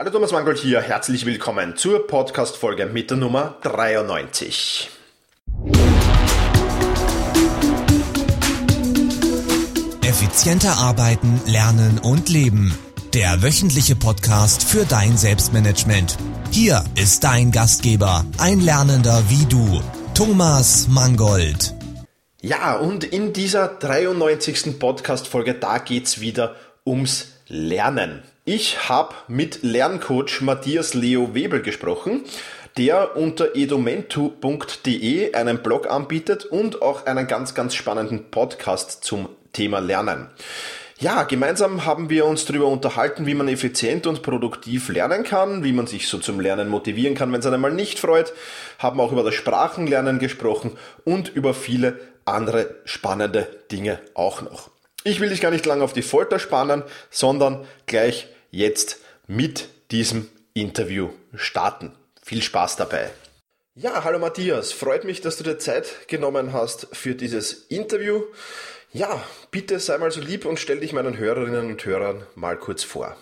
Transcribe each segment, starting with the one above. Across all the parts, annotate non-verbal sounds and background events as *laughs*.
Hallo Thomas Mangold hier, herzlich willkommen zur Podcast-Folge mit der Nummer 93. Effizienter arbeiten, lernen und leben. Der wöchentliche Podcast für dein Selbstmanagement. Hier ist dein Gastgeber, ein Lernender wie du, Thomas Mangold. Ja, und in dieser 93. Podcast-Folge, da geht's wieder ums Lernen. Ich habe mit Lerncoach Matthias Leo Webel gesprochen, der unter edumentu.de einen Blog anbietet und auch einen ganz, ganz spannenden Podcast zum Thema Lernen. Ja, gemeinsam haben wir uns darüber unterhalten, wie man effizient und produktiv lernen kann, wie man sich so zum Lernen motivieren kann, wenn es einem mal nicht freut, haben auch über das Sprachenlernen gesprochen und über viele andere spannende Dinge auch noch. Ich will dich gar nicht lange auf die Folter spannen, sondern gleich jetzt mit diesem Interview starten. Viel Spaß dabei. Ja, hallo Matthias, freut mich, dass du dir Zeit genommen hast für dieses Interview. Ja, bitte sei mal so lieb und stell dich meinen Hörerinnen und Hörern mal kurz vor.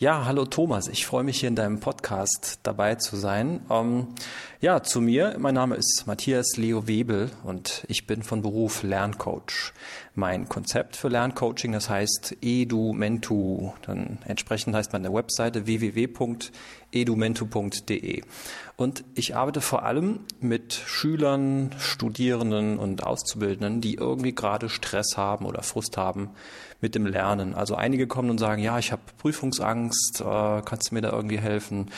Ja, hallo Thomas, ich freue mich hier in deinem Podcast dabei zu sein. Ähm, ja, zu mir, mein Name ist Matthias Leo Webel und ich bin von Beruf Lerncoach. Mein Konzept für Lerncoaching, das heißt EduMentu. Dann entsprechend heißt meine Webseite www.edumentu.de. Und ich arbeite vor allem mit Schülern, Studierenden und Auszubildenden, die irgendwie gerade Stress haben oder Frust haben mit dem Lernen. Also einige kommen und sagen, ja, ich habe Prüfungsangst, äh, kannst du mir da irgendwie helfen?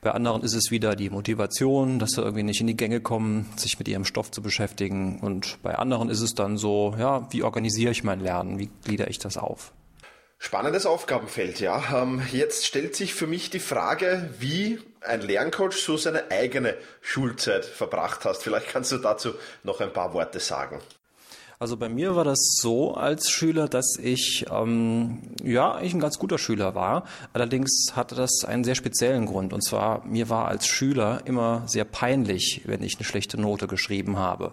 Bei anderen ist es wieder die Motivation, dass sie irgendwie nicht in die Gänge kommen, sich mit ihrem Stoff zu beschäftigen. Und bei anderen ist es dann so, ja, wie organisiere ich mein Lernen? Wie glieder ich das auf? Spannendes Aufgabenfeld, ja. Ähm, jetzt stellt sich für mich die Frage, wie ein Lerncoach so seine eigene Schulzeit verbracht hast. Vielleicht kannst du dazu noch ein paar Worte sagen. Also bei mir war das so als Schüler, dass ich ähm, ja ich ein ganz guter Schüler war. Allerdings hatte das einen sehr speziellen Grund. Und zwar mir war als Schüler immer sehr peinlich, wenn ich eine schlechte Note geschrieben habe.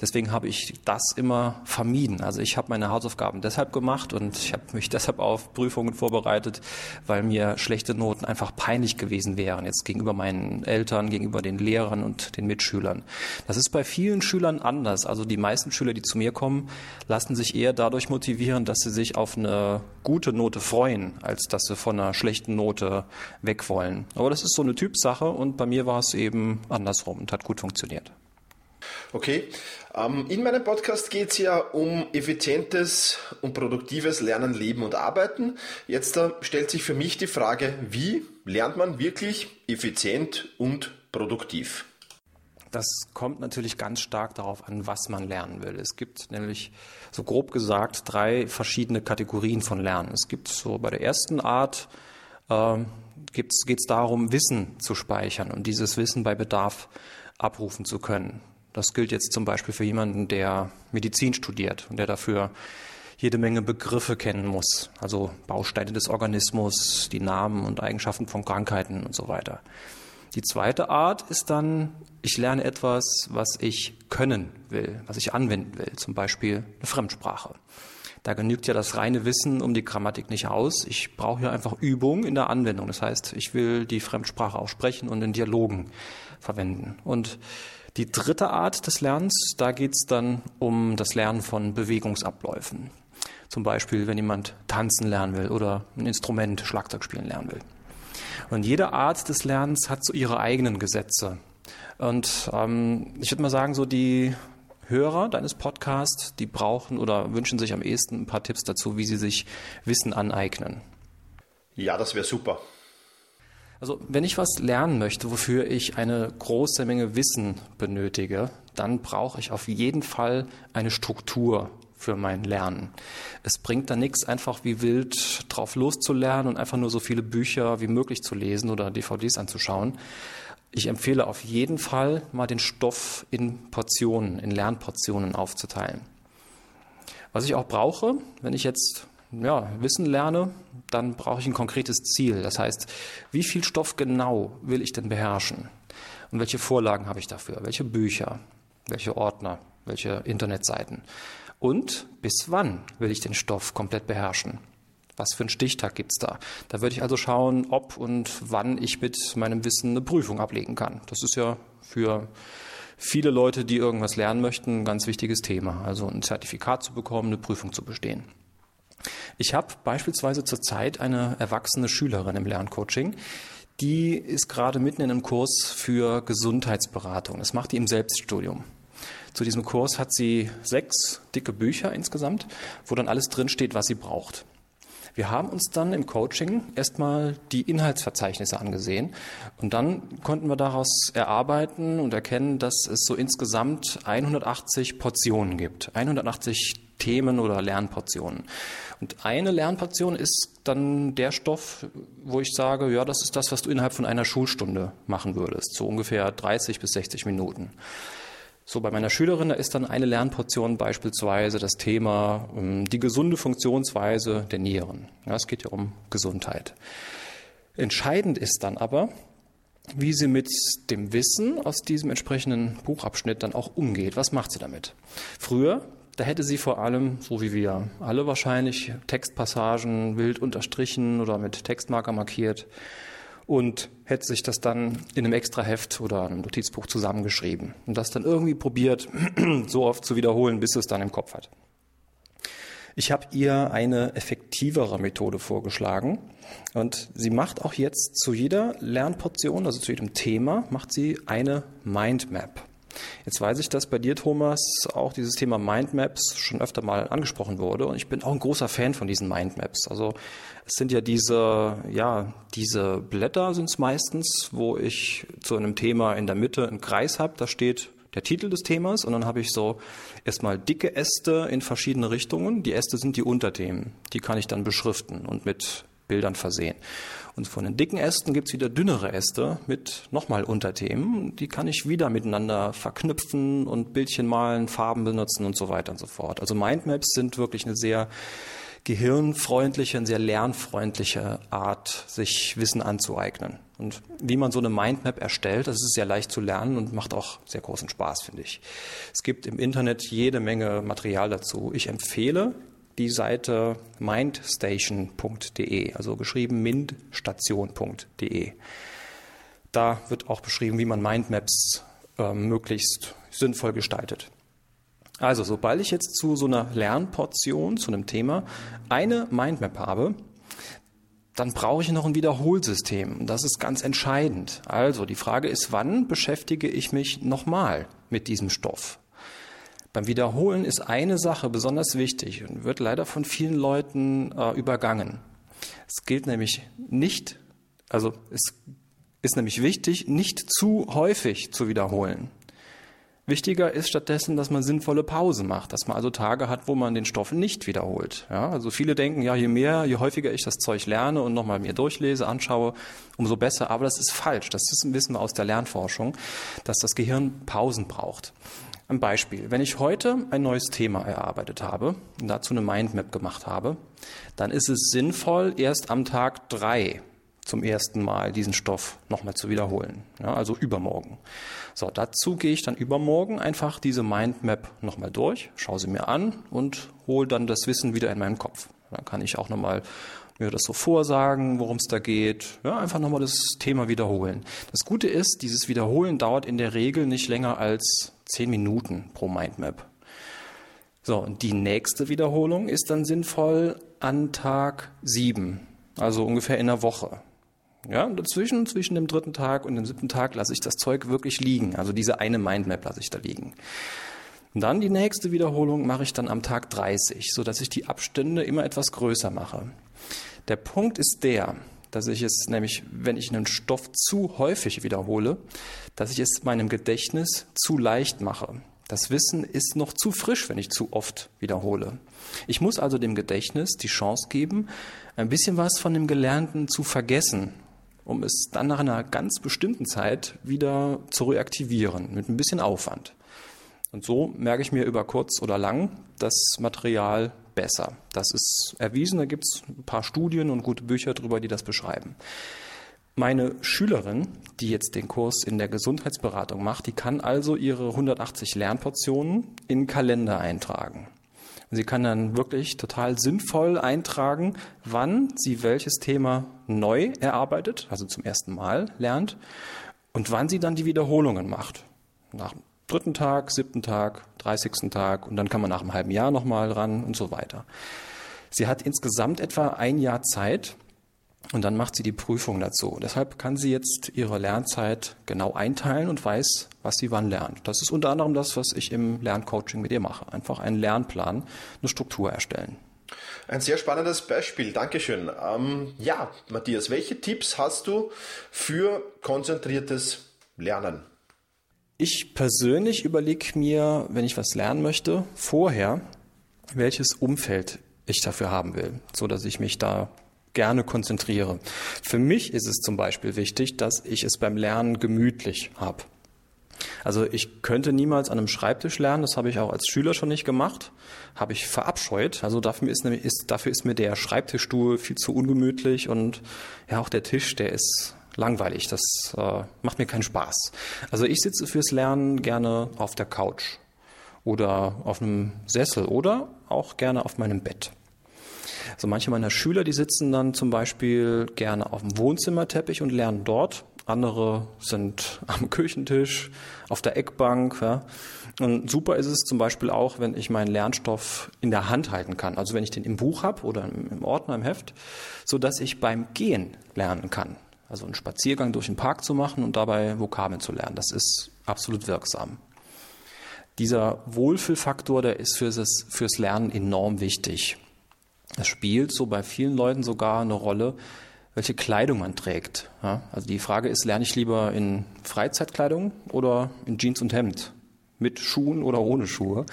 Deswegen habe ich das immer vermieden. Also ich habe meine Hausaufgaben deshalb gemacht und ich habe mich *laughs* deshalb auf Prüfungen vorbereitet, weil mir schlechte Noten einfach peinlich gewesen wären jetzt gegenüber meinen Eltern, gegenüber den Lehrern und den Mitschülern. Das ist bei vielen Schülern anders. Also die meisten Schüler, die zu mir kommen, lassen sich eher dadurch motivieren, dass sie sich auf eine gute Note freuen, als dass sie von einer schlechten Note weg wollen. Aber das ist so eine Typsache und bei mir war es eben andersrum und hat gut funktioniert. Okay, ähm, in meinem Podcast geht es ja um effizientes und produktives Lernen, Leben und Arbeiten. Jetzt stellt sich für mich die Frage, wie lernt man wirklich effizient und produktiv? Das kommt natürlich ganz stark darauf an, was man lernen will. Es gibt nämlich, so grob gesagt, drei verschiedene Kategorien von Lernen. Es gibt so bei der ersten Art, äh, geht es darum, Wissen zu speichern und dieses Wissen bei Bedarf abrufen zu können. Das gilt jetzt zum Beispiel für jemanden, der Medizin studiert und der dafür jede Menge Begriffe kennen muss, also Bausteine des Organismus, die Namen und Eigenschaften von Krankheiten und so weiter. Die zweite Art ist dann, ich lerne etwas, was ich können will, was ich anwenden will, zum Beispiel eine Fremdsprache. Da genügt ja das reine Wissen um die Grammatik nicht aus. Ich brauche ja einfach Übung in der Anwendung. Das heißt, ich will die Fremdsprache auch sprechen und in Dialogen verwenden. Und die dritte Art des Lernens, da geht es dann um das Lernen von Bewegungsabläufen. Zum Beispiel, wenn jemand tanzen lernen will oder ein Instrument, Schlagzeug spielen lernen will. Und jede Art des Lernens hat so ihre eigenen Gesetze. Und ähm, ich würde mal sagen, so die Hörer deines Podcasts, die brauchen oder wünschen sich am ehesten ein paar Tipps dazu, wie sie sich Wissen aneignen. Ja, das wäre super. Also wenn ich was lernen möchte, wofür ich eine große Menge Wissen benötige, dann brauche ich auf jeden Fall eine Struktur für mein Lernen. Es bringt da nichts, einfach wie wild drauf loszulernen und einfach nur so viele Bücher wie möglich zu lesen oder DVDs anzuschauen. Ich empfehle auf jeden Fall mal den Stoff in Portionen, in Lernportionen aufzuteilen. Was ich auch brauche, wenn ich jetzt ja, Wissen lerne, dann brauche ich ein konkretes Ziel. Das heißt, wie viel Stoff genau will ich denn beherrschen? Und welche Vorlagen habe ich dafür? Welche Bücher? Welche Ordner? Welche Internetseiten? Und bis wann will ich den Stoff komplett beherrschen? Was für einen Stichtag gibt's da? Da würde ich also schauen, ob und wann ich mit meinem Wissen eine Prüfung ablegen kann. Das ist ja für viele Leute, die irgendwas lernen möchten, ein ganz wichtiges Thema. Also ein Zertifikat zu bekommen, eine Prüfung zu bestehen. Ich habe beispielsweise zurzeit eine erwachsene Schülerin im Lerncoaching, die ist gerade mitten in einem Kurs für Gesundheitsberatung. Das macht die im Selbststudium. Zu diesem Kurs hat sie sechs dicke Bücher insgesamt, wo dann alles drinsteht, was sie braucht. Wir haben uns dann im Coaching erstmal die Inhaltsverzeichnisse angesehen und dann konnten wir daraus erarbeiten und erkennen, dass es so insgesamt 180 Portionen gibt. 180 Themen oder Lernportionen. Und eine Lernportion ist dann der Stoff, wo ich sage, ja, das ist das, was du innerhalb von einer Schulstunde machen würdest, so ungefähr 30 bis 60 Minuten. So, bei meiner Schülerin, da ist dann eine Lernportion beispielsweise das Thema ähm, die gesunde Funktionsweise der Nieren. Ja, es geht ja um Gesundheit. Entscheidend ist dann aber, wie sie mit dem Wissen aus diesem entsprechenden Buchabschnitt dann auch umgeht. Was macht sie damit? Früher, da hätte sie vor allem, so wie wir alle wahrscheinlich, Textpassagen wild unterstrichen oder mit Textmarker markiert und hätte sich das dann in einem Extraheft oder einem Notizbuch zusammengeschrieben und das dann irgendwie probiert, *clears throat* so oft zu wiederholen, bis es dann im Kopf hat. Ich habe ihr eine effektivere Methode vorgeschlagen und sie macht auch jetzt zu jeder Lernportion, also zu jedem Thema, macht sie eine Mindmap. Jetzt weiß ich, dass bei dir, Thomas, auch dieses Thema Mindmaps schon öfter mal angesprochen wurde. Und ich bin auch ein großer Fan von diesen Mindmaps. Also es sind ja diese, ja, diese Blätter sind es meistens, wo ich zu einem Thema in der Mitte einen Kreis habe. Da steht der Titel des Themas und dann habe ich so erstmal dicke Äste in verschiedene Richtungen. Die Äste sind die Unterthemen. Die kann ich dann beschriften und mit Bildern versehen. Und von den dicken Ästen gibt's wieder dünnere Äste mit nochmal Unterthemen. Die kann ich wieder miteinander verknüpfen und Bildchen malen, Farben benutzen und so weiter und so fort. Also Mindmaps sind wirklich eine sehr gehirnfreundliche, eine sehr lernfreundliche Art, sich Wissen anzueignen. Und wie man so eine Mindmap erstellt, das ist sehr leicht zu lernen und macht auch sehr großen Spaß, finde ich. Es gibt im Internet jede Menge Material dazu. Ich empfehle die Seite mindstation.de, also geschrieben mindstation.de. Da wird auch beschrieben, wie man Mindmaps äh, möglichst sinnvoll gestaltet. Also, sobald ich jetzt zu so einer Lernportion, zu einem Thema, eine Mindmap habe, dann brauche ich noch ein Wiederholsystem. Das ist ganz entscheidend. Also, die Frage ist, wann beschäftige ich mich nochmal mit diesem Stoff? Beim Wiederholen ist eine Sache besonders wichtig und wird leider von vielen Leuten äh, übergangen. Es gilt nämlich nicht, also es ist nämlich wichtig, nicht zu häufig zu wiederholen. Wichtiger ist stattdessen, dass man sinnvolle Pause macht, dass man also Tage hat, wo man den Stoff nicht wiederholt. Ja, also viele denken, ja, je mehr, je häufiger ich das Zeug lerne und nochmal mir durchlese, anschaue, umso besser. Aber das ist falsch. Das wissen wir aus der Lernforschung, dass das Gehirn Pausen braucht. Ein Beispiel. Wenn ich heute ein neues Thema erarbeitet habe und dazu eine Mindmap gemacht habe, dann ist es sinnvoll, erst am Tag drei zum ersten Mal diesen Stoff nochmal zu wiederholen. Ja, also übermorgen. So, dazu gehe ich dann übermorgen einfach diese Mindmap nochmal durch, schaue sie mir an und hole dann das Wissen wieder in meinen Kopf. Dann kann ich auch nochmal mir das so vorsagen, worum es da geht. Ja, einfach nochmal das Thema wiederholen. Das Gute ist, dieses Wiederholen dauert in der Regel nicht länger als zehn Minuten pro Mindmap. So, und die nächste Wiederholung ist dann sinnvoll an Tag sieben, also ungefähr in einer Woche. Ja, und dazwischen, zwischen dem dritten Tag und dem siebten Tag lasse ich das Zeug wirklich liegen. Also diese eine Mindmap lasse ich da liegen. Und dann die nächste Wiederholung mache ich dann am Tag 30, so dass ich die Abstände immer etwas größer mache. Der Punkt ist der, dass ich es nämlich, wenn ich einen Stoff zu häufig wiederhole, dass ich es meinem Gedächtnis zu leicht mache. Das Wissen ist noch zu frisch, wenn ich zu oft wiederhole. Ich muss also dem Gedächtnis die Chance geben, ein bisschen was von dem Gelernten zu vergessen, um es dann nach einer ganz bestimmten Zeit wieder zu reaktivieren, mit ein bisschen Aufwand. Und so merke ich mir über kurz oder lang das Material besser. Das ist erwiesen, da gibt es ein paar Studien und gute Bücher darüber, die das beschreiben. Meine Schülerin, die jetzt den Kurs in der Gesundheitsberatung macht, die kann also ihre 180 Lernportionen in Kalender eintragen. Sie kann dann wirklich total sinnvoll eintragen, wann sie welches Thema neu erarbeitet, also zum ersten Mal lernt, und wann sie dann die Wiederholungen macht. Nach dritten Tag, siebten Tag, dreißigsten Tag und dann kann man nach einem halben Jahr nochmal ran und so weiter. Sie hat insgesamt etwa ein Jahr Zeit, und dann macht sie die Prüfung dazu. Deshalb kann sie jetzt ihre Lernzeit genau einteilen und weiß, was sie wann lernt. Das ist unter anderem das, was ich im Lerncoaching mit ihr mache. Einfach einen Lernplan, eine Struktur erstellen. Ein sehr spannendes Beispiel, Dankeschön. Ähm, ja, Matthias, welche Tipps hast du für konzentriertes Lernen? Ich persönlich überlege mir, wenn ich was lernen möchte, vorher, welches Umfeld ich dafür haben will, so dass ich mich da gerne konzentriere. Für mich ist es zum Beispiel wichtig, dass ich es beim Lernen gemütlich habe. Also ich könnte niemals an einem Schreibtisch lernen, das habe ich auch als Schüler schon nicht gemacht, habe ich verabscheut. Also dafür ist, ist, dafür ist mir der Schreibtischstuhl viel zu ungemütlich und ja auch der Tisch, der ist langweilig, das äh, macht mir keinen Spaß. Also ich sitze fürs Lernen gerne auf der Couch oder auf einem Sessel oder auch gerne auf meinem Bett. Also manche meiner Schüler, die sitzen dann zum Beispiel gerne auf dem Wohnzimmerteppich und lernen dort. Andere sind *laughs* am Küchentisch, auf der Eckbank. Ja. Und super ist es zum Beispiel auch, wenn ich meinen Lernstoff in der Hand halten kann. Also wenn ich den im Buch habe oder im Ordner, im Heft, so dass ich beim Gehen lernen kann. Also einen Spaziergang durch den Park zu machen und dabei Vokabeln zu lernen. Das ist absolut wirksam. Dieser Wohlfühlfaktor, der ist fürs, fürs Lernen enorm wichtig. Es spielt so bei vielen Leuten sogar eine Rolle, welche Kleidung man trägt. Ja, also die Frage ist, lerne ich lieber in Freizeitkleidung oder in Jeans und Hemd? Mit Schuhen oder ohne Schuhe?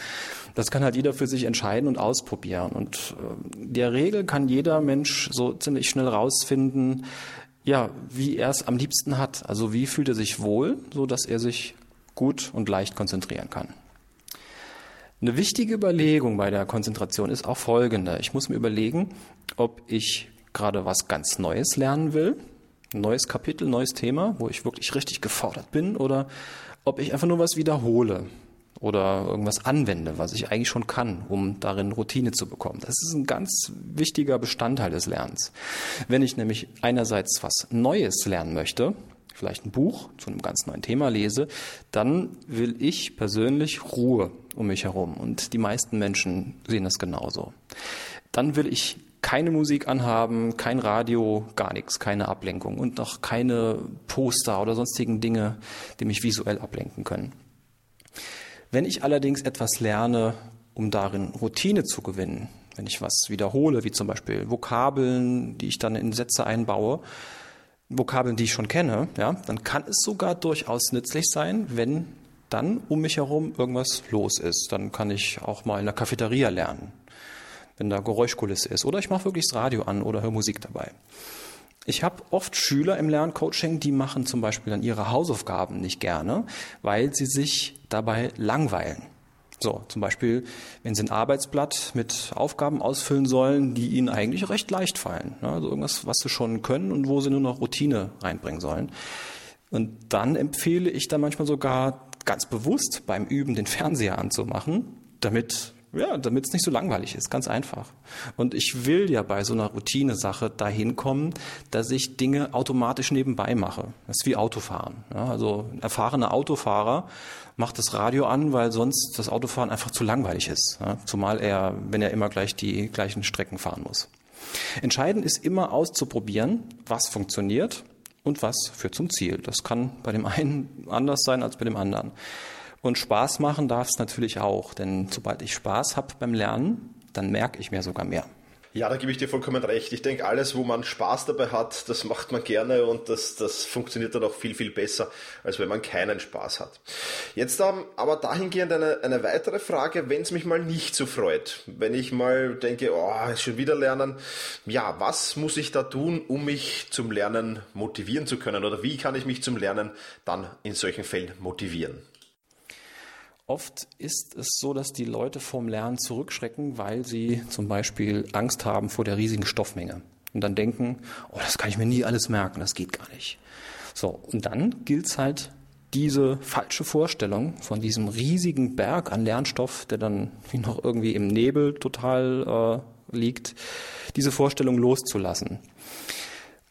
Das kann halt jeder für sich entscheiden und ausprobieren. Und äh, der Regel kann jeder Mensch so ziemlich schnell rausfinden, ja, wie er es am liebsten hat. Also wie fühlt er sich wohl, so dass er sich gut und leicht konzentrieren kann. Eine wichtige Überlegung bei der Konzentration ist auch folgende. Ich muss mir überlegen, ob ich gerade was ganz Neues lernen will, ein neues Kapitel, neues Thema, wo ich wirklich richtig gefordert bin, oder ob ich einfach nur was wiederhole oder irgendwas anwende, was ich eigentlich schon kann, um darin Routine zu bekommen. Das ist ein ganz wichtiger Bestandteil des Lernens. Wenn ich nämlich einerseits was Neues lernen möchte, vielleicht ein Buch zu einem ganz neuen Thema lese, dann will ich persönlich Ruhe um mich herum. Und die meisten Menschen sehen das genauso. Dann will ich keine Musik anhaben, kein Radio, gar nichts, keine Ablenkung und noch keine Poster oder sonstigen Dinge, die mich visuell ablenken können. Wenn ich allerdings etwas lerne, um darin Routine zu gewinnen, wenn ich was wiederhole, wie zum Beispiel Vokabeln, die ich dann in Sätze einbaue, Vokabeln, die ich schon kenne, ja, dann kann es sogar durchaus nützlich sein, wenn dann um mich herum irgendwas los ist. Dann kann ich auch mal in der Cafeteria lernen, wenn da Geräuschkulisse ist. Oder ich mache wirklich das Radio an oder höre Musik dabei. Ich habe oft Schüler im Lerncoaching, die machen zum Beispiel dann ihre Hausaufgaben nicht gerne, weil sie sich dabei langweilen. So, zum Beispiel, wenn Sie ein Arbeitsblatt mit Aufgaben ausfüllen sollen, die Ihnen eigentlich recht leicht fallen. Ne? Also irgendwas, was Sie schon können und wo Sie nur noch Routine reinbringen sollen. Und dann empfehle ich dann manchmal sogar ganz bewusst beim Üben den Fernseher anzumachen, damit ja, damit es nicht so langweilig ist, ganz einfach. Und ich will ja bei so einer Routine-Sache dahin kommen, dass ich Dinge automatisch nebenbei mache. Das ist wie Autofahren. Ja, also ein erfahrener Autofahrer macht das Radio an, weil sonst das Autofahren einfach zu langweilig ist. Ja, zumal er, wenn er immer gleich die gleichen Strecken fahren muss. Entscheidend ist immer auszuprobieren, was funktioniert und was führt zum Ziel. Das kann bei dem einen anders sein als bei dem anderen. Und Spaß machen darf es natürlich auch, denn sobald ich Spaß habe beim Lernen, dann merke ich mir sogar mehr. Ja, da gebe ich dir vollkommen recht. Ich denke, alles, wo man Spaß dabei hat, das macht man gerne und das, das funktioniert dann auch viel, viel besser, als wenn man keinen Spaß hat. Jetzt ähm, aber dahingehend eine, eine weitere Frage, wenn es mich mal nicht so freut. Wenn ich mal denke, oh, schon wieder lernen. Ja, was muss ich da tun, um mich zum Lernen motivieren zu können? Oder wie kann ich mich zum Lernen dann in solchen Fällen motivieren? Oft ist es so, dass die Leute vom Lernen zurückschrecken, weil sie zum Beispiel Angst haben vor der riesigen Stoffmenge und dann denken, oh, das kann ich mir nie alles merken, das geht gar nicht. So, und dann gilt es halt, diese falsche Vorstellung von diesem riesigen Berg an Lernstoff, der dann *laughs* noch irgendwie im Nebel total äh, liegt, diese Vorstellung loszulassen.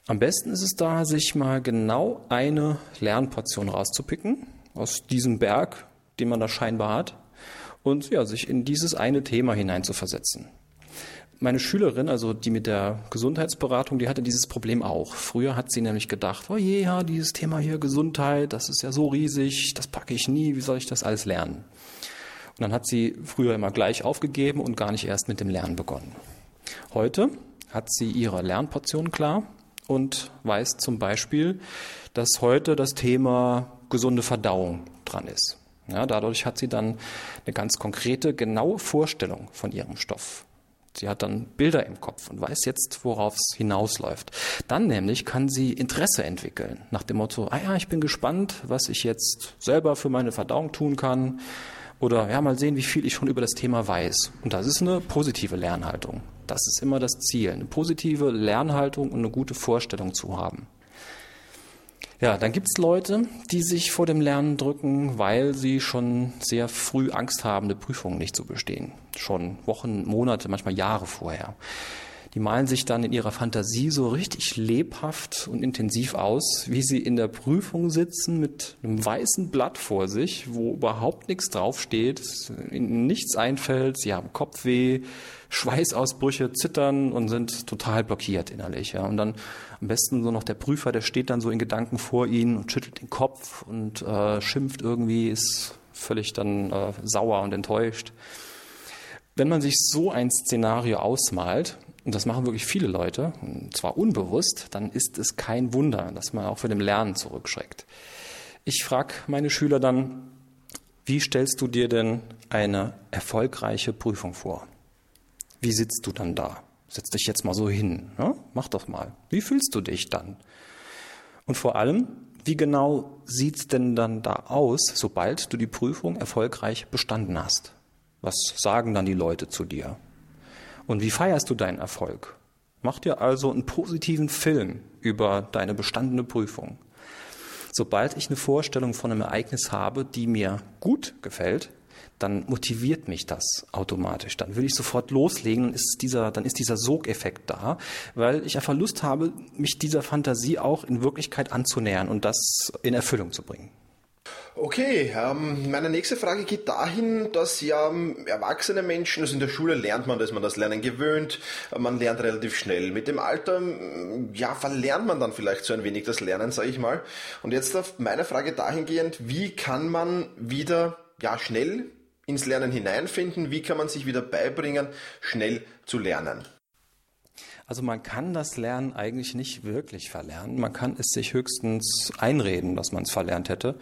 Am besten ist es da, sich mal genau eine Lernportion rauszupicken aus diesem Berg, den man da scheinbar hat, und ja, sich in dieses eine Thema hineinzuversetzen. Meine Schülerin, also die mit der Gesundheitsberatung, die hatte dieses Problem auch. Früher hat sie nämlich gedacht, oh je, ja, dieses Thema hier Gesundheit, das ist ja so riesig, das packe ich nie, wie soll ich das alles lernen? Und dann hat sie früher immer gleich aufgegeben und gar nicht erst mit dem Lernen begonnen. Heute hat sie ihre Lernportion klar und weiß zum Beispiel, dass heute das Thema gesunde Verdauung dran ist. Ja, dadurch hat sie dann eine ganz konkrete, genaue Vorstellung von ihrem Stoff. Sie hat dann Bilder im Kopf und weiß jetzt, worauf es hinausläuft. Dann nämlich kann sie Interesse entwickeln, nach dem Motto, ah ja, ich bin gespannt, was ich jetzt selber für meine Verdauung tun kann. Oder ja, mal sehen, wie viel ich schon über das Thema weiß. Und das ist eine positive Lernhaltung. Das ist immer das Ziel, eine positive Lernhaltung und eine gute Vorstellung zu haben. Ja, dann gibt's Leute, die sich vor dem Lernen drücken, weil sie schon sehr früh Angst haben, eine Prüfung nicht zu bestehen. Schon Wochen, Monate, manchmal Jahre vorher. Die malen sich dann in ihrer Fantasie so richtig lebhaft und intensiv aus, wie sie in der Prüfung sitzen mit einem weißen Blatt vor sich, wo überhaupt nichts draufsteht, ihnen nichts einfällt, sie haben Kopfweh, Schweißausbrüche, zittern und sind total blockiert innerlich. Ja. Und dann am besten so noch der Prüfer, der steht dann so in Gedanken vor ihnen und schüttelt den Kopf und äh, schimpft irgendwie, ist völlig dann äh, sauer und enttäuscht. Wenn man sich so ein Szenario ausmalt, und das machen wirklich viele Leute, und zwar unbewusst, dann ist es kein Wunder, dass man auch für dem Lernen zurückschreckt. Ich frage meine Schüler dann, wie stellst du dir denn eine erfolgreiche Prüfung vor? Wie sitzt du dann da? Setz dich jetzt mal so hin. Ne? Mach doch mal. Wie fühlst du dich dann? Und vor allem, wie genau sieht's denn dann da aus, sobald du die Prüfung erfolgreich bestanden hast? Was sagen dann die Leute zu dir? Und wie feierst du deinen Erfolg? Mach dir also einen positiven Film über deine bestandene Prüfung. Sobald ich eine Vorstellung von einem Ereignis habe, die mir gut gefällt, dann motiviert mich das automatisch. Dann will ich sofort loslegen und ist dieser, dann ist dieser Sogeffekt da, weil ich einfach Lust habe, mich dieser Fantasie auch in Wirklichkeit anzunähern und das in Erfüllung zu bringen. Okay, ähm, meine nächste Frage geht dahin, dass ja ähm, erwachsene Menschen, also in der Schule lernt man, dass man das Lernen gewöhnt, man lernt relativ schnell. Mit dem Alter, ähm, ja, verlernt man dann vielleicht so ein wenig das Lernen, sage ich mal. Und jetzt meine Frage dahingehend, wie kann man wieder, ja, schnell ins Lernen hineinfinden? Wie kann man sich wieder beibringen, schnell zu lernen? Also man kann das Lernen eigentlich nicht wirklich verlernen. Man kann es sich höchstens einreden, dass man es verlernt hätte.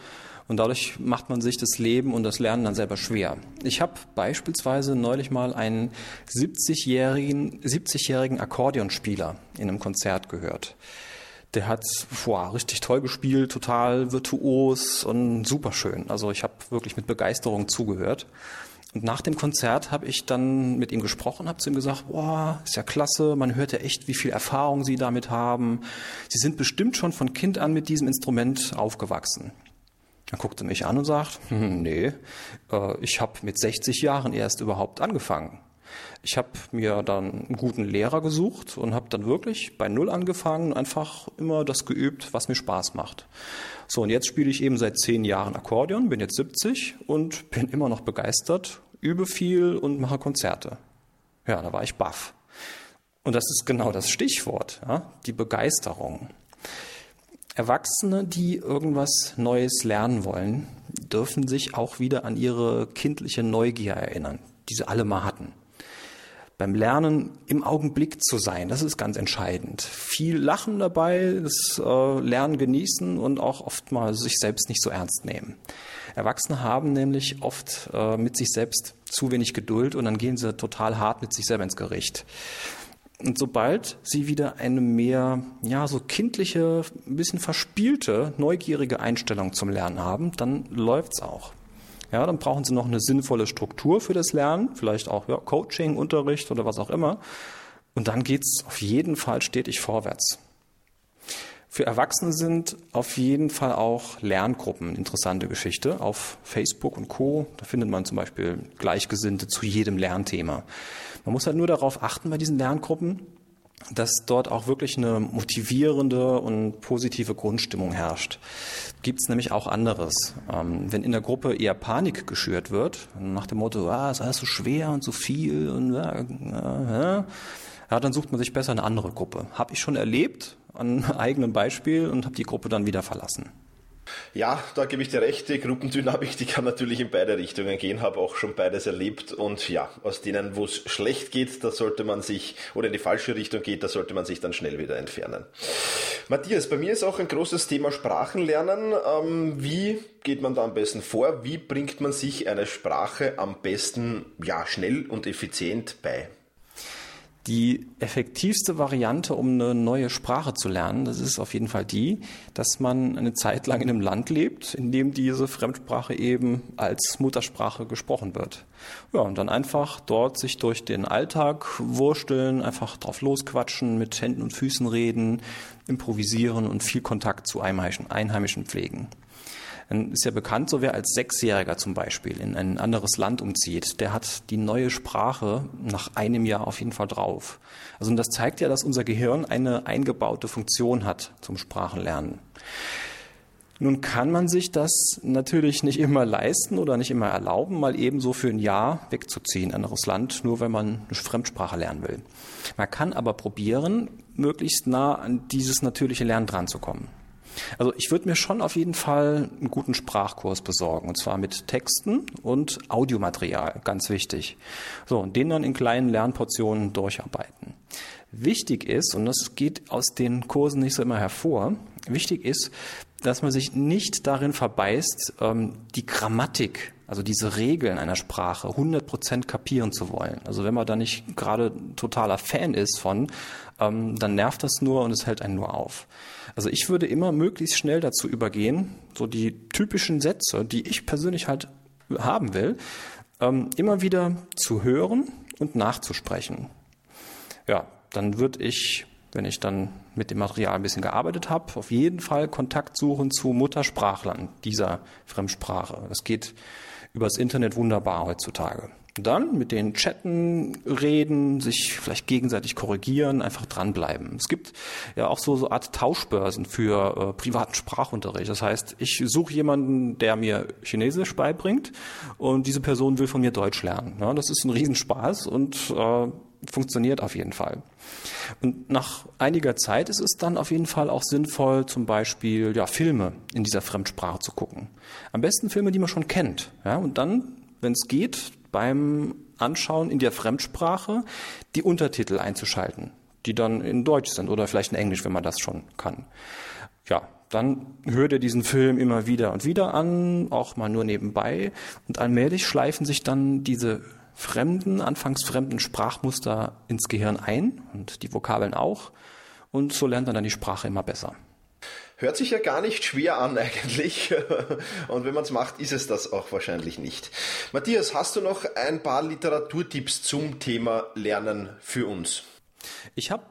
Und dadurch macht man sich das Leben und das Lernen dann selber schwer. Ich habe beispielsweise neulich mal einen 70-jährigen 70 Akkordeonspieler in einem Konzert gehört. Der hat boah, richtig toll gespielt, total virtuos und super schön. Also ich habe wirklich mit Begeisterung zugehört. Und nach dem Konzert habe ich dann mit ihm gesprochen, habe zu ihm gesagt, boah, ist ja klasse, man hört ja echt, wie viel Erfahrung Sie damit haben. Sie sind bestimmt schon von Kind an mit diesem Instrument aufgewachsen. Er guckte mich an und sagt, *laughs* hm, nee, äh, ich habe mit 60 Jahren erst überhaupt angefangen. Ich habe mir dann einen guten Lehrer gesucht und habe dann wirklich bei Null angefangen, einfach immer das geübt, was mir Spaß macht. So, und jetzt spiele ich eben seit zehn Jahren Akkordeon, bin jetzt 70 und *laughs* bin immer noch begeistert, übe viel und mache Konzerte. Ja, da war ich baff. Und das ist genau das Stichwort, ja? die Begeisterung. Erwachsene, die irgendwas Neues lernen wollen, dürfen sich auch wieder an ihre kindliche Neugier erinnern, die sie alle mal hatten beim Lernen im Augenblick zu sein. Das ist ganz entscheidend. Viel Lachen dabei, das äh, Lernen genießen und auch oft mal sich selbst nicht so ernst nehmen. Erwachsene haben nämlich oft äh, mit sich selbst zu wenig Geduld und dann gehen sie total hart mit sich selber ins Gericht. Und sobald sie wieder eine mehr, ja, so kindliche, ein bisschen verspielte, neugierige Einstellung zum Lernen haben, dann läuft's auch. Ja, dann brauchen Sie noch eine sinnvolle Struktur für das Lernen, vielleicht auch ja, Coaching, Unterricht oder was auch immer. Und dann geht's auf jeden Fall stetig vorwärts. Für Erwachsene sind auf jeden Fall auch Lerngruppen interessante Geschichte. Auf Facebook und Co. Da findet man zum Beispiel Gleichgesinnte zu jedem Lernthema. Man muss halt nur darauf achten bei diesen Lerngruppen, dass dort auch wirklich eine motivierende und positive Grundstimmung herrscht. Gibt es nämlich auch anderes. Ähm, wenn in der Gruppe eher Panik geschürt wird, nach dem Motto, ah, ist alles so schwer und so viel und äh, äh, ja, dann sucht man sich besser eine andere Gruppe. Habe ich schon erlebt, an eigenem Beispiel und habe die Gruppe dann wieder verlassen. Ja, da gebe ich dir recht. Die Gruppendynamik, die kann natürlich in beide Richtungen gehen. Habe auch schon beides erlebt. Und ja, aus denen, wo es schlecht geht, da sollte man sich, oder in die falsche Richtung geht, da sollte man sich dann schnell wieder entfernen. Matthias, bei mir ist auch ein großes Thema Sprachenlernen. Ähm, wie geht man da am besten vor? Wie bringt man sich eine Sprache am besten, ja, schnell und effizient bei? Die effektivste Variante, um eine neue Sprache zu lernen, das ist auf jeden Fall die, dass man eine Zeit lang in einem Land lebt, in dem diese Fremdsprache eben als Muttersprache gesprochen wird. Ja, und dann einfach dort sich durch den Alltag wursteln, einfach drauf losquatschen, mit Händen und Füßen reden, improvisieren und viel Kontakt zu Einheimischen, Einheimischen pflegen. Dann ist ja bekannt, so wer als Sechsjähriger zum Beispiel in ein anderes Land umzieht, der hat die neue Sprache nach einem Jahr auf jeden Fall drauf. Also und das zeigt ja, dass unser Gehirn eine eingebaute Funktion hat zum Sprachenlernen. Nun kann man sich das natürlich nicht immer leisten oder nicht immer erlauben, mal ebenso für ein Jahr wegzuziehen, anderes Land, nur wenn man eine Fremdsprache lernen will. Man kann aber probieren, möglichst nah an dieses natürliche Lernen dran zu kommen. Also ich würde mir schon auf jeden Fall einen guten Sprachkurs besorgen, und zwar mit Texten und Audiomaterial, ganz wichtig. So, und den dann in kleinen Lernportionen durcharbeiten. Wichtig ist, und das geht aus den Kursen nicht so immer hervor, wichtig ist, dass man sich nicht darin verbeißt, ähm, die Grammatik, also diese Regeln einer Sprache 100% kapieren zu wollen. Also wenn man da nicht gerade totaler Fan ist von, ähm, dann nervt das nur und es hält einen nur auf. Also ich würde immer möglichst schnell dazu übergehen, so die typischen Sätze, die ich persönlich halt haben will, ähm, immer wieder zu hören und nachzusprechen. Ja, dann würde ich, wenn ich dann mit dem Material ein bisschen gearbeitet habe, auf jeden Fall Kontakt suchen zu Muttersprachlern dieser Fremdsprache. Das geht übers Internet wunderbar heutzutage. Dann mit den chatten, reden, sich vielleicht gegenseitig korrigieren, einfach dranbleiben. Es gibt ja auch so, so Art Tauschbörsen für äh, privaten Sprachunterricht. Das heißt, ich suche jemanden, der mir Chinesisch beibringt und diese Person will von mir Deutsch lernen. Ja, das ist ein Riesenspaß und äh, funktioniert auf jeden Fall. Und nach einiger Zeit ist es dann auf jeden Fall auch sinnvoll, zum Beispiel ja, Filme in dieser Fremdsprache zu gucken. Am besten Filme, die man schon kennt. Ja, und dann, wenn es geht, beim Anschauen in der Fremdsprache die Untertitel einzuschalten, die dann in Deutsch sind oder vielleicht in Englisch, wenn man das schon kann. Ja, dann hört ihr diesen Film immer wieder und wieder an, auch mal nur nebenbei und allmählich schleifen sich dann diese fremden, anfangs fremden Sprachmuster ins Gehirn ein und die Vokabeln auch und so lernt man dann die Sprache immer besser. Hört sich ja gar nicht schwer an eigentlich. *laughs* Und wenn man es macht, ist es das auch wahrscheinlich nicht. Matthias, hast du noch ein paar Literaturtipps zum Thema Lernen für uns? Ich habe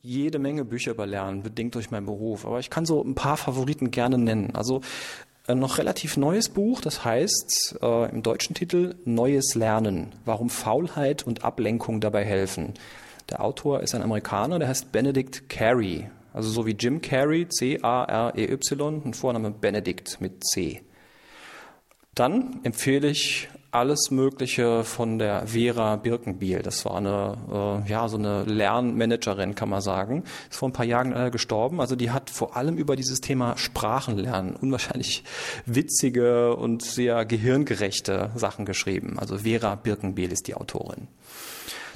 jede Menge Bücher über Lernen, bedingt durch meinen Beruf. Aber ich kann so ein paar Favoriten gerne nennen. Also ein noch relativ neues Buch, das heißt äh, im deutschen Titel Neues Lernen, warum Faulheit und Ablenkung dabei helfen. Der Autor ist ein Amerikaner, der heißt Benedict Carey. Also so wie Jim Carrey, C-A-R-E-Y, und Vorname Benedict mit C. Dann empfehle ich alles Mögliche von der Vera Birkenbiel. Das war eine, äh, ja, so eine Lernmanagerin, kann man sagen. Ist vor ein paar Jahren äh, gestorben. Also die hat vor allem über dieses Thema Sprachenlernen unwahrscheinlich witzige und sehr gehirngerechte Sachen geschrieben. Also Vera Birkenbiel ist die Autorin.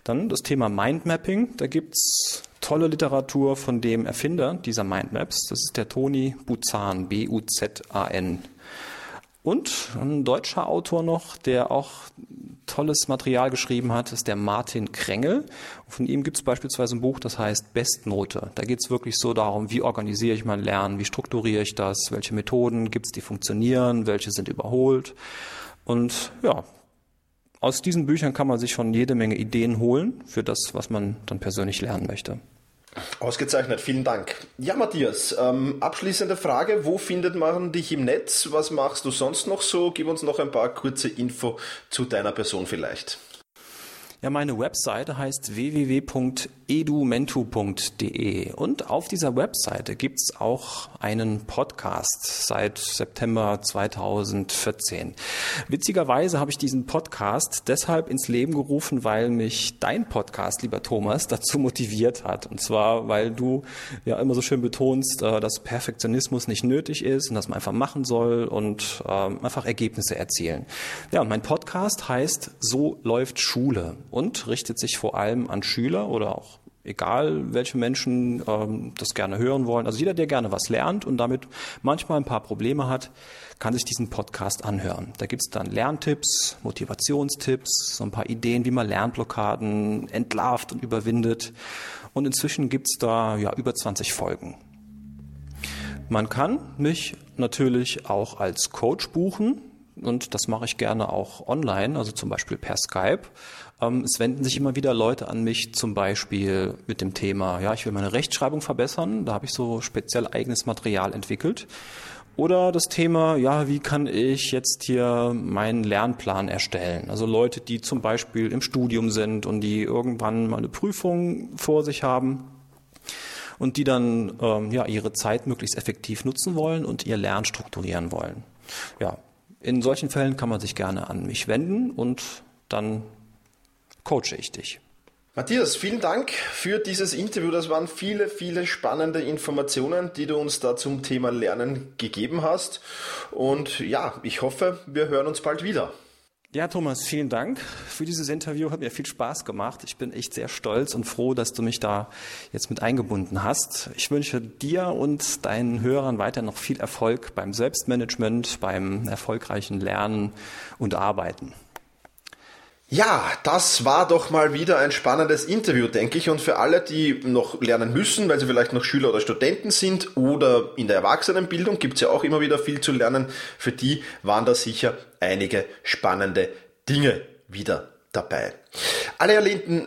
Dann das Thema Mindmapping. Da gibt's tolle Literatur von dem Erfinder dieser Mindmaps. Das ist der Toni Buzan, B-U-Z-A-N. Und ein deutscher Autor noch, der auch tolles Material geschrieben hat, ist der Martin Krengel. Von ihm gibt es beispielsweise ein Buch, das heißt Bestnote. Da geht es wirklich so darum, wie organisiere ich mein Lernen, wie strukturiere ich das, welche Methoden gibt es, die funktionieren, welche sind überholt. Und ja, aus diesen Büchern kann man sich schon jede Menge Ideen holen für das, was man dann persönlich lernen möchte. Ausgezeichnet, vielen Dank. Ja, Matthias, ähm, abschließende Frage, wo findet man dich im Netz? Was machst du sonst noch so? Gib uns noch ein paar kurze Info zu deiner Person vielleicht. Ja, meine Webseite heißt www.edumentu.de und auf dieser Webseite gibt's auch einen Podcast seit September 2014. Witzigerweise habe ich diesen Podcast deshalb ins Leben gerufen, weil mich dein Podcast, lieber Thomas, *laughs* dazu motiviert hat. Und zwar, weil du ja immer so schön betonst, äh, dass Perfektionismus nicht nötig ist und dass man einfach machen soll und ähm, einfach Ergebnisse erzielen. Ja, und mein Podcast heißt So läuft Schule und richtet sich vor allem an Schüler oder auch egal welche Menschen ähm, das gerne hören wollen. Also jeder, der gerne was lernt und damit manchmal ein paar Probleme hat, kann sich diesen Podcast anhören. Da gibt's dann Lerntipps, Motivationstipps, so ein paar Ideen, wie man Lernblockaden entlarvt und überwindet. Und inzwischen gibt's da ja über 20 Folgen. Man kann mich natürlich auch als Coach buchen und das mache ich gerne auch online, also zum Beispiel per Skype. Ähm, es wenden sich immer wieder Leute an mich, zum Beispiel mit dem Thema, ja, ich will meine Rechtschreibung verbessern, da habe ich so speziell eigenes Material entwickelt. Oder das Thema, ja, wie kann ich jetzt hier meinen Lernplan erstellen? Also Leute, die zum Beispiel im Studium sind und die irgendwann mal eine Prüfung vor sich haben und die dann ähm, ja ihre Zeit möglichst effektiv nutzen wollen und ihr Lernen strukturieren wollen. Ja, in solchen Fällen kann man sich gerne an mich wenden und dann coache ich dich. Matthias, vielen Dank für dieses Interview. Das waren viele, viele spannende Informationen, die du uns da zum Thema Lernen gegeben hast. Und ja, ich hoffe, wir hören uns bald wieder. Ja, Thomas, vielen Dank für dieses Interview. Hat mir viel Spaß gemacht. Ich bin echt sehr stolz und froh, dass du mich da jetzt mit eingebunden hast. Ich wünsche dir und deinen Hörern weiter noch viel Erfolg beim Selbstmanagement, beim erfolgreichen Lernen und Arbeiten. Ja, das war doch mal wieder ein spannendes Interview, denke ich. Und für alle, die noch lernen müssen, weil sie vielleicht noch Schüler oder Studenten sind oder in der Erwachsenenbildung, gibt's ja auch immer wieder viel zu lernen. Für die waren da sicher einige spannende Dinge wieder dabei. Alle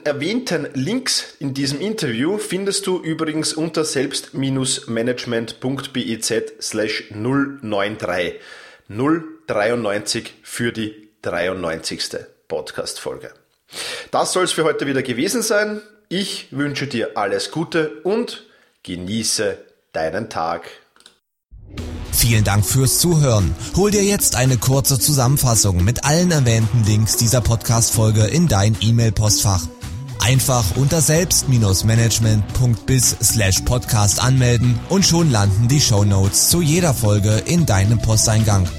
erwähnten Links in diesem Interview findest du übrigens unter selbst-management.biz slash 093. 093 für die 93. Podcast-Folge. Das soll es für heute wieder gewesen sein. Ich wünsche dir alles Gute und genieße deinen Tag. Vielen Dank fürs Zuhören. Hol dir jetzt eine kurze Zusammenfassung mit allen erwähnten Links dieser Podcast-Folge in dein E-Mail-Postfach. Einfach unter selbst-management.bis slash podcast anmelden und schon landen die Show Notes zu jeder Folge in deinem Posteingang.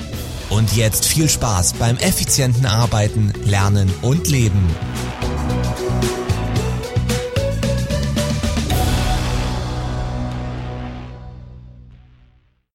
Und jetzt viel Spaß beim effizienten Arbeiten, Lernen und Leben.